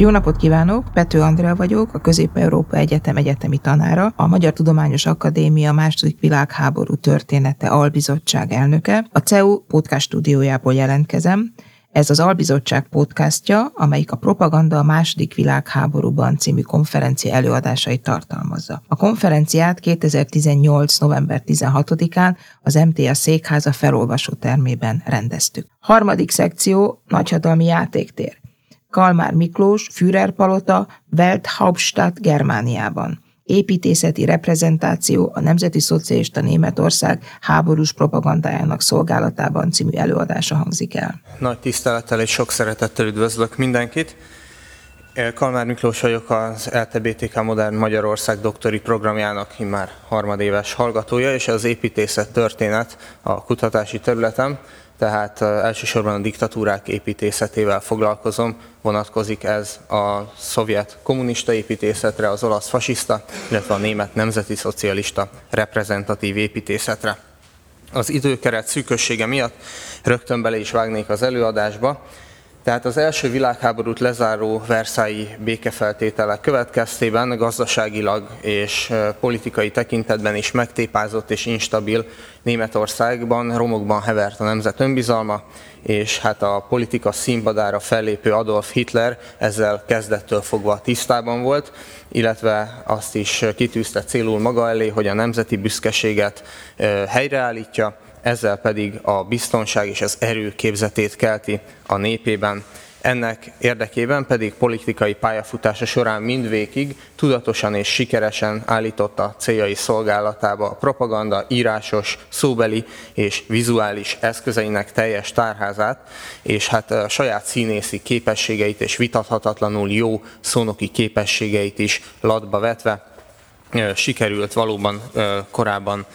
Jó napot kívánok! Pető Andrea vagyok, a Közép-Európa Egyetem egyetemi tanára, a Magyar Tudományos Akadémia második világháború története albizottság elnöke. A CEU podcast stúdiójából jelentkezem. Ez az Albizottság podcastja, amelyik a Propaganda a második világháborúban című konferencia előadásait tartalmazza. A konferenciát 2018. november 16-án az MTA székháza felolvasó termében rendeztük. Harmadik szekció, nagyhatalmi játéktér. Kalmár Miklós, Führer palota, Welthauptstadt Germániában. Építészeti reprezentáció a Nemzeti Szocialista Németország háborús propagandájának szolgálatában című előadása hangzik el. Nagy tisztelettel és sok szeretettel üdvözlök mindenkit. Kalmár Miklós vagyok az LTBTK Modern Magyarország doktori programjának már harmadéves hallgatója, és az építészet történet a kutatási területem tehát elsősorban a diktatúrák építészetével foglalkozom, vonatkozik ez a szovjet kommunista építészetre, az olasz fasiszta, illetve a német nemzeti szocialista reprezentatív építészetre. Az időkeret szűkössége miatt rögtön bele is vágnék az előadásba, tehát az első világháborút lezáró Versailles békefeltételek következtében gazdaságilag és politikai tekintetben is megtépázott és instabil Németországban romokban hevert a nemzet önbizalma, és hát a politika színpadára fellépő Adolf Hitler ezzel kezdettől fogva tisztában volt, illetve azt is kitűzte célul maga elé, hogy a nemzeti büszkeséget helyreállítja, ezzel pedig a biztonság és az erő képzetét kelti a népében. Ennek érdekében pedig politikai pályafutása során mindvégig tudatosan és sikeresen állította céljai szolgálatába a propaganda írásos, szóbeli és vizuális eszközeinek teljes tárházát, és hát a saját színészi képességeit és vitathatatlanul jó szónoki képességeit is latba vetve sikerült valóban korábban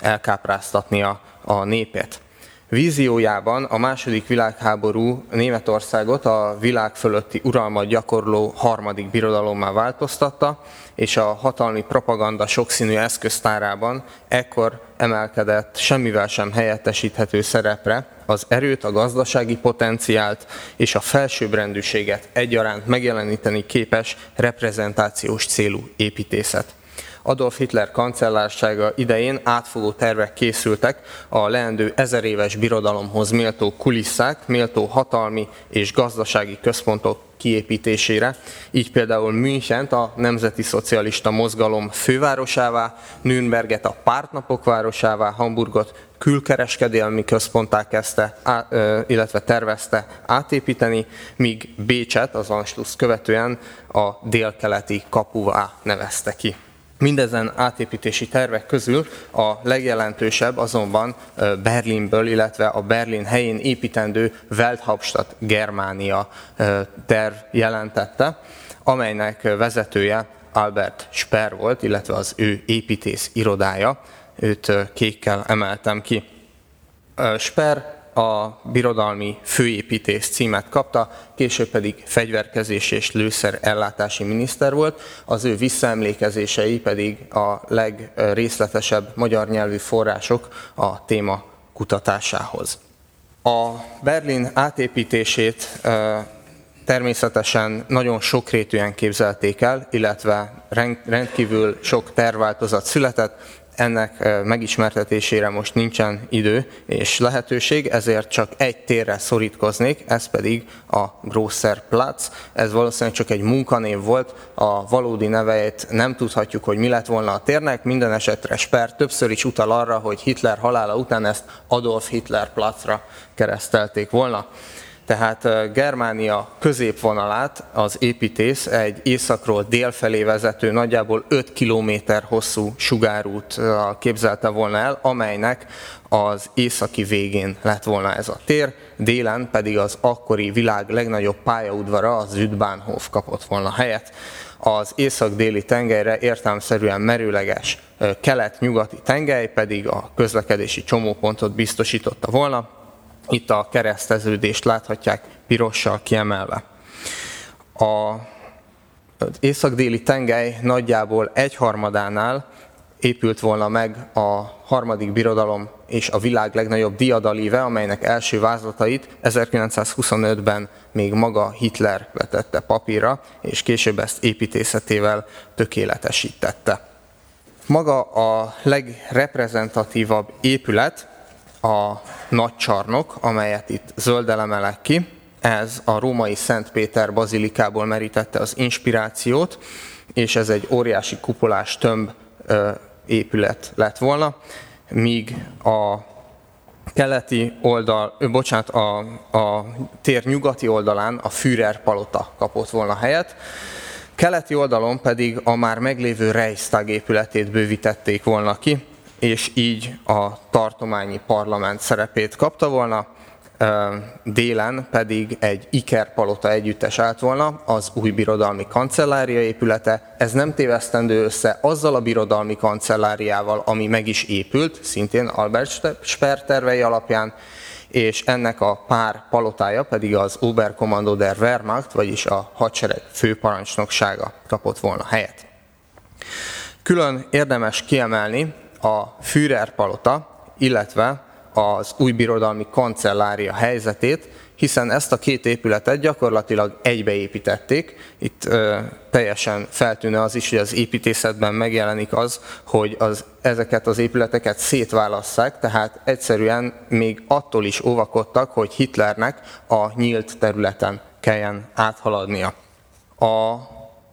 elkápráztatnia a népet. Víziójában a második világháború Németországot a világ fölötti uralmat gyakorló harmadik birodalommá változtatta, és a hatalmi propaganda sokszínű eszköztárában ekkor emelkedett semmivel sem helyettesíthető szerepre az erőt, a gazdasági potenciált és a felsőbbrendűséget egyaránt megjeleníteni képes reprezentációs célú építészet. Adolf Hitler kancellársága idején átfogó tervek készültek a leendő ezer éves birodalomhoz méltó kulisszák, méltó hatalmi és gazdasági központok kiépítésére, így például Münchent a Nemzeti Szocialista Mozgalom fővárosává, Nürnberget a pártnapok városává, Hamburgot külkereskedelmi központtá kezdte, illetve tervezte átépíteni, míg Bécset az Anschluss követően a délkeleti kapuvá nevezte ki. Mindezen átépítési tervek közül a legjelentősebb azonban Berlinből, illetve a Berlin helyén építendő Welthauptstadt Germánia terv jelentette, amelynek vezetője Albert Sper volt, illetve az ő építész irodája. Őt kékkel emeltem ki. Sper a birodalmi főépítész címet kapta, később pedig fegyverkezés és lőszer ellátási miniszter volt, az ő visszaemlékezései pedig a legrészletesebb magyar nyelvű források a téma kutatásához. A Berlin átépítését természetesen nagyon sokrétűen képzelték el, illetve rendkívül sok terváltozat született, ennek megismertetésére most nincsen idő és lehetőség, ezért csak egy térre szorítkoznék, ez pedig a Grosser Platz. Ez valószínűleg csak egy munkanév volt, a valódi neveit nem tudhatjuk, hogy mi lett volna a térnek, minden esetre Sper többször is utal arra, hogy Hitler halála után ezt Adolf Hitler Platzra keresztelték volna. Tehát Germánia középvonalát az építész egy északról dél felé vezető nagyjából 5 kilométer hosszú sugárút képzelte volna el, amelynek az északi végén lett volna ez a tér, délen pedig az akkori világ legnagyobb pályaudvara, az Südbahnhof kapott volna helyet. Az észak-déli tengelyre értelmszerűen merőleges kelet-nyugati tengely pedig a közlekedési csomópontot biztosította volna, itt a kereszteződést láthatják pirossal kiemelve. A észak-déli tengely nagyjából egyharmadánál épült volna meg a harmadik birodalom és a világ legnagyobb diadalíve, amelynek első vázlatait 1925-ben még maga Hitler vetette papírra, és később ezt építészetével tökéletesítette. Maga a legreprezentatívabb épület a nagy csarnok, amelyet itt zöld elemelek ki. Ez a római Szent Péter bazilikából merítette az inspirációt, és ez egy óriási kupolás tömb épület lett volna, míg a keleti oldal, bocsánat, a, a tér nyugati oldalán a Führer palota kapott volna helyet, keleti oldalon pedig a már meglévő Reichstag épületét bővítették volna ki, és így a tartományi parlament szerepét kapta volna, délen pedig egy Iker palota együttes állt volna, az új birodalmi kancellária épülete. Ez nem tévesztendő össze azzal a birodalmi kancelláriával, ami meg is épült, szintén Albert Speer tervei alapján, és ennek a pár palotája pedig az Oberkommando der Wehrmacht, vagyis a hadsereg főparancsnoksága kapott volna helyet. Külön érdemes kiemelni a Führer palota, illetve az új birodalmi kancellária helyzetét, hiszen ezt a két épületet gyakorlatilag egybeépítették. Itt ö, teljesen feltűnő az is, hogy az építészetben megjelenik az, hogy az, ezeket az épületeket szétválasszák, tehát egyszerűen még attól is óvakodtak, hogy Hitlernek a nyílt területen kelljen áthaladnia. A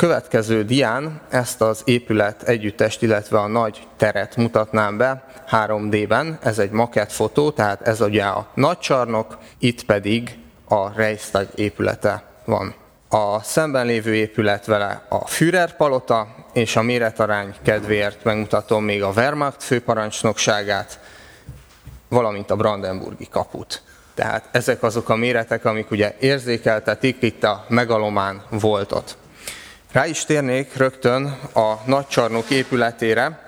következő dián ezt az épület együttest, illetve a nagy teret mutatnám be 3D-ben. Ez egy fotó, tehát ez ugye a nagy csarnok, itt pedig a Reichstag épülete van. A szemben lévő épület vele a Führer palota, és a méretarány kedvéért megmutatom még a Wehrmacht főparancsnokságát, valamint a Brandenburgi kaput. Tehát ezek azok a méretek, amik ugye érzékeltetik itt a megalomán voltot. Rá is térnék rögtön a nagycsarnok épületére.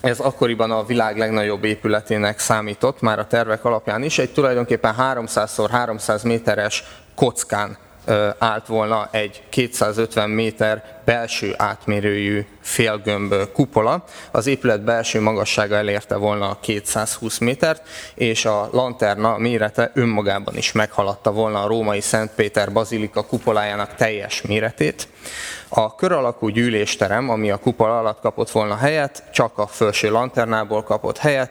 Ez akkoriban a világ legnagyobb épületének számított, már a tervek alapján is. Egy tulajdonképpen 300x300 méteres kockán állt volna egy 250 méter belső átmérőjű félgömb kupola. Az épület belső magassága elérte volna a 220 métert, és a lanterna mérete önmagában is meghaladta volna a római Szent Péter bazilika kupolájának teljes méretét. A kör alakú gyűlésterem, ami a kupola alatt kapott volna helyet, csak a felső lanternából kapott helyet,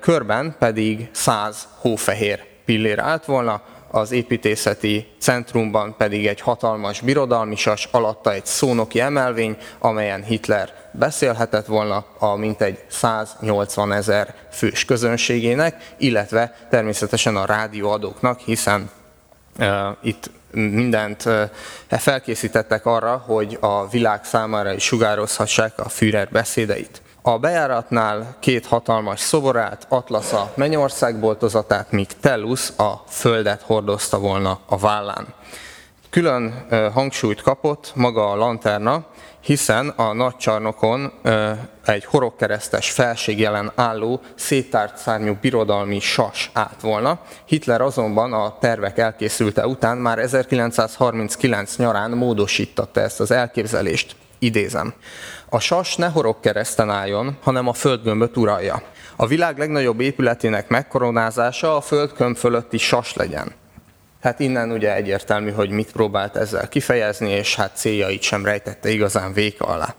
körben pedig 100 hófehér pillér állt volna, az építészeti centrumban pedig egy hatalmas birodalmisas, alatta egy szónoki emelvény, amelyen Hitler beszélhetett volna a mintegy 180 ezer fős közönségének, illetve természetesen a rádióadóknak, hiszen uh, itt mindent felkészítettek arra, hogy a világ számára is sugározhassák a Führer beszédeit. A bejáratnál két hatalmas szoborát, Atlasz a mennyország boltozatát, míg Tellus a földet hordozta volna a vállán. Külön hangsúlyt kapott maga a lanterna, hiszen a nagy csarnokon egy horogkeresztes felségjelen álló, széttárt szárnyú birodalmi sas állt volna. Hitler azonban a tervek elkészülte után már 1939 nyarán módosította ezt az elképzelést. Idézem. A sas ne horogkereszten álljon, hanem a földgömböt uralja. A világ legnagyobb épületének megkoronázása a földkömb fölötti sas legyen. Hát innen ugye egyértelmű, hogy mit próbált ezzel kifejezni, és hát céljait sem rejtette igazán véka alá.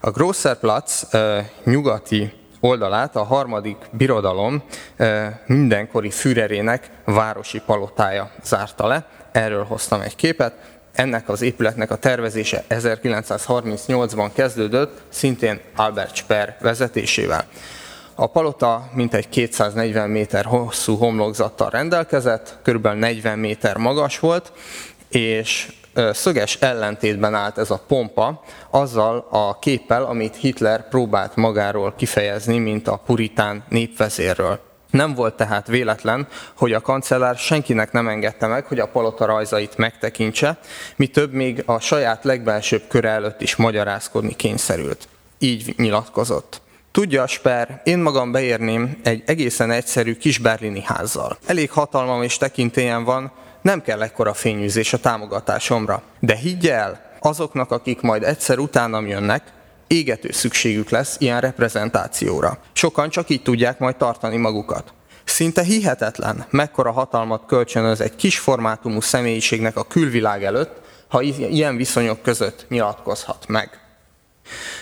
A Grosserplatz nyugati oldalát a harmadik birodalom mindenkori Führerének városi palotája zárta le. Erről hoztam egy képet. Ennek az épületnek a tervezése 1938-ban kezdődött, szintén Albert Speer vezetésével. A palota mintegy 240 méter hosszú homlokzattal rendelkezett, kb. 40 méter magas volt, és szöges ellentétben állt ez a pompa azzal a képpel, amit Hitler próbált magáról kifejezni, mint a puritán népvezérről. Nem volt tehát véletlen, hogy a kancellár senkinek nem engedte meg, hogy a palota rajzait megtekintse, mi több még a saját legbelsőbb köre előtt is magyarázkodni kényszerült. Így nyilatkozott. Tudja, Sper, én magam beérném egy egészen egyszerű kis berlini házzal. Elég hatalmam és tekintélyen van, nem kell ekkora fényűzés a támogatásomra. De higgy el, azoknak, akik majd egyszer utánam jönnek, égető szükségük lesz ilyen reprezentációra. Sokan csak így tudják majd tartani magukat. Szinte hihetetlen, mekkora hatalmat kölcsönöz egy kis formátumú személyiségnek a külvilág előtt, ha ilyen viszonyok között nyilatkozhat meg.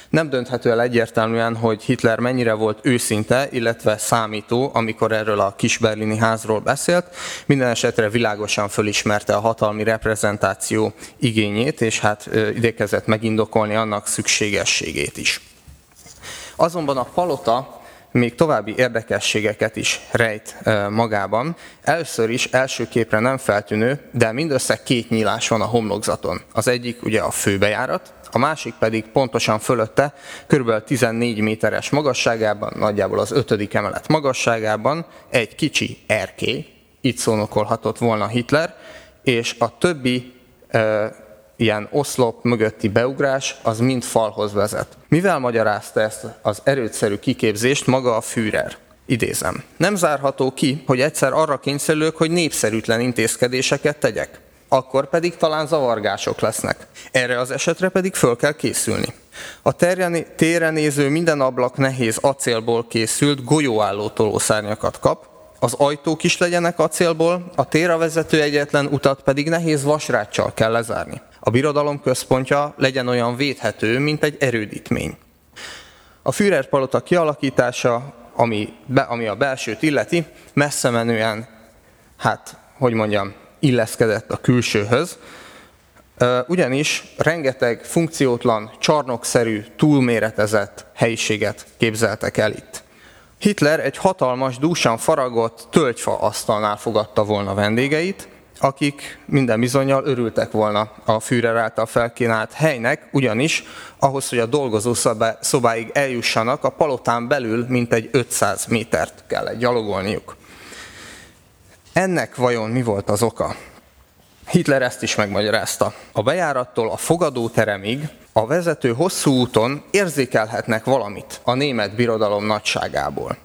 Nem dönthető el egyértelműen, hogy Hitler mennyire volt őszinte, illetve számító, amikor erről a kis berlini házról beszélt. Minden esetre világosan fölismerte a hatalmi reprezentáció igényét, és hát idékezett megindokolni annak szükségességét is. Azonban a palota még további érdekességeket is rejt magában. Először is első képre nem feltűnő, de mindössze két nyílás van a homlokzaton. Az egyik ugye a főbejárat, a másik pedig pontosan fölötte, kb. 14 méteres magasságában, nagyjából az ötödik emelet magasságában egy kicsi erkély, itt szónokolhatott volna Hitler, és a többi ilyen oszlop mögötti beugrás az mind falhoz vezet. Mivel magyarázta ezt az erőtszerű kiképzést maga a Führer? Idézem. Nem zárható ki, hogy egyszer arra kényszerülök, hogy népszerűtlen intézkedéseket tegyek akkor pedig talán zavargások lesznek. Erre az esetre pedig föl kell készülni. A térre néző minden ablak nehéz acélból készült golyóálló tolószárnyakat kap, az ajtók is legyenek acélból, a térre vezető egyetlen utat pedig nehéz vasráccsal kell lezárni. A birodalom központja legyen olyan védhető, mint egy erődítmény. A Führer palota kialakítása, ami, be, ami a belsőt illeti, messze menően, hát, hogy mondjam, illeszkedett a külsőhöz, ugyanis rengeteg funkciótlan, csarnokszerű, túlméretezett helyiséget képzeltek el itt. Hitler egy hatalmas, dúsan faragott tölgyfa asztalnál fogadta volna vendégeit, akik minden bizonyal örültek volna a Führer által felkínált helynek, ugyanis ahhoz, hogy a dolgozó szobáig eljussanak, a palotán belül mintegy 500 métert kellett gyalogolniuk. Ennek vajon mi volt az oka? Hitler ezt is megmagyarázta. A bejárattól a fogadóteremig a vezető hosszú úton érzékelhetnek valamit a német birodalom nagyságából.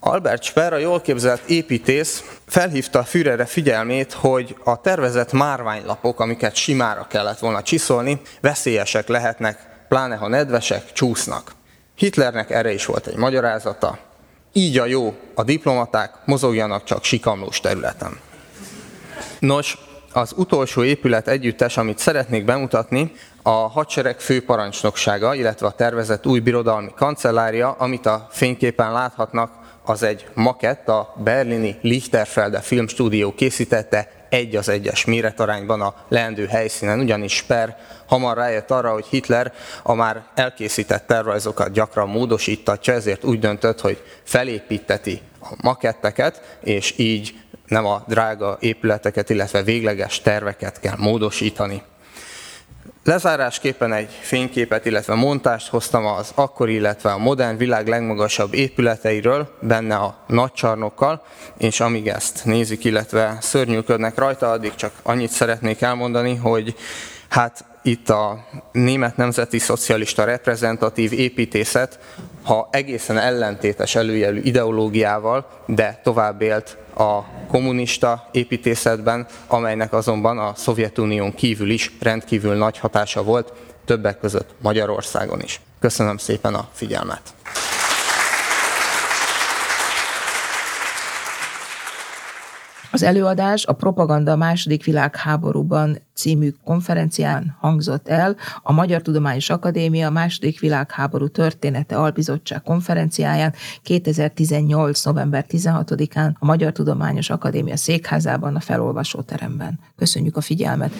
Albert Speer, a jól képzelt építész felhívta a Führerre figyelmét, hogy a tervezett márványlapok, amiket simára kellett volna csiszolni, veszélyesek lehetnek, pláne ha nedvesek, csúsznak. Hitlernek erre is volt egy magyarázata, így a jó, a diplomaták mozogjanak csak sikamlós területen. Nos, az utolsó épület együttes, amit szeretnék bemutatni, a hadsereg főparancsnoksága, illetve a tervezett új birodalmi kancellária, amit a fényképen láthatnak, az egy makett, a berlini Lichterfelde filmstúdió készítette egy az egyes méretarányban a leendő helyszínen, ugyanis Sper hamar rájött arra, hogy Hitler a már elkészített tervrajzokat gyakran módosítatja, ezért úgy döntött, hogy felépíteti a maketteket, és így nem a drága épületeket, illetve végleges terveket kell módosítani. Lezárásképpen egy fényképet, illetve montást hoztam az akkori, illetve a modern világ legmagasabb épületeiről, benne a nagycsarnokkal, és amíg ezt nézik, illetve szörnyűködnek rajta, addig csak annyit szeretnék elmondani, hogy hát itt a német nemzeti szocialista reprezentatív építészet, ha egészen ellentétes előjelű ideológiával, de tovább élt a kommunista építészetben, amelynek azonban a Szovjetunión kívül is rendkívül nagy hatása volt, többek között Magyarországon is. Köszönöm szépen a figyelmet! Az előadás a Propaganda a második világháborúban című konferencián hangzott el a Magyar Tudományos Akadémia második világháború története albizottság konferenciáján 2018. november 16-án a Magyar Tudományos Akadémia székházában a felolvasóteremben. Köszönjük a figyelmet!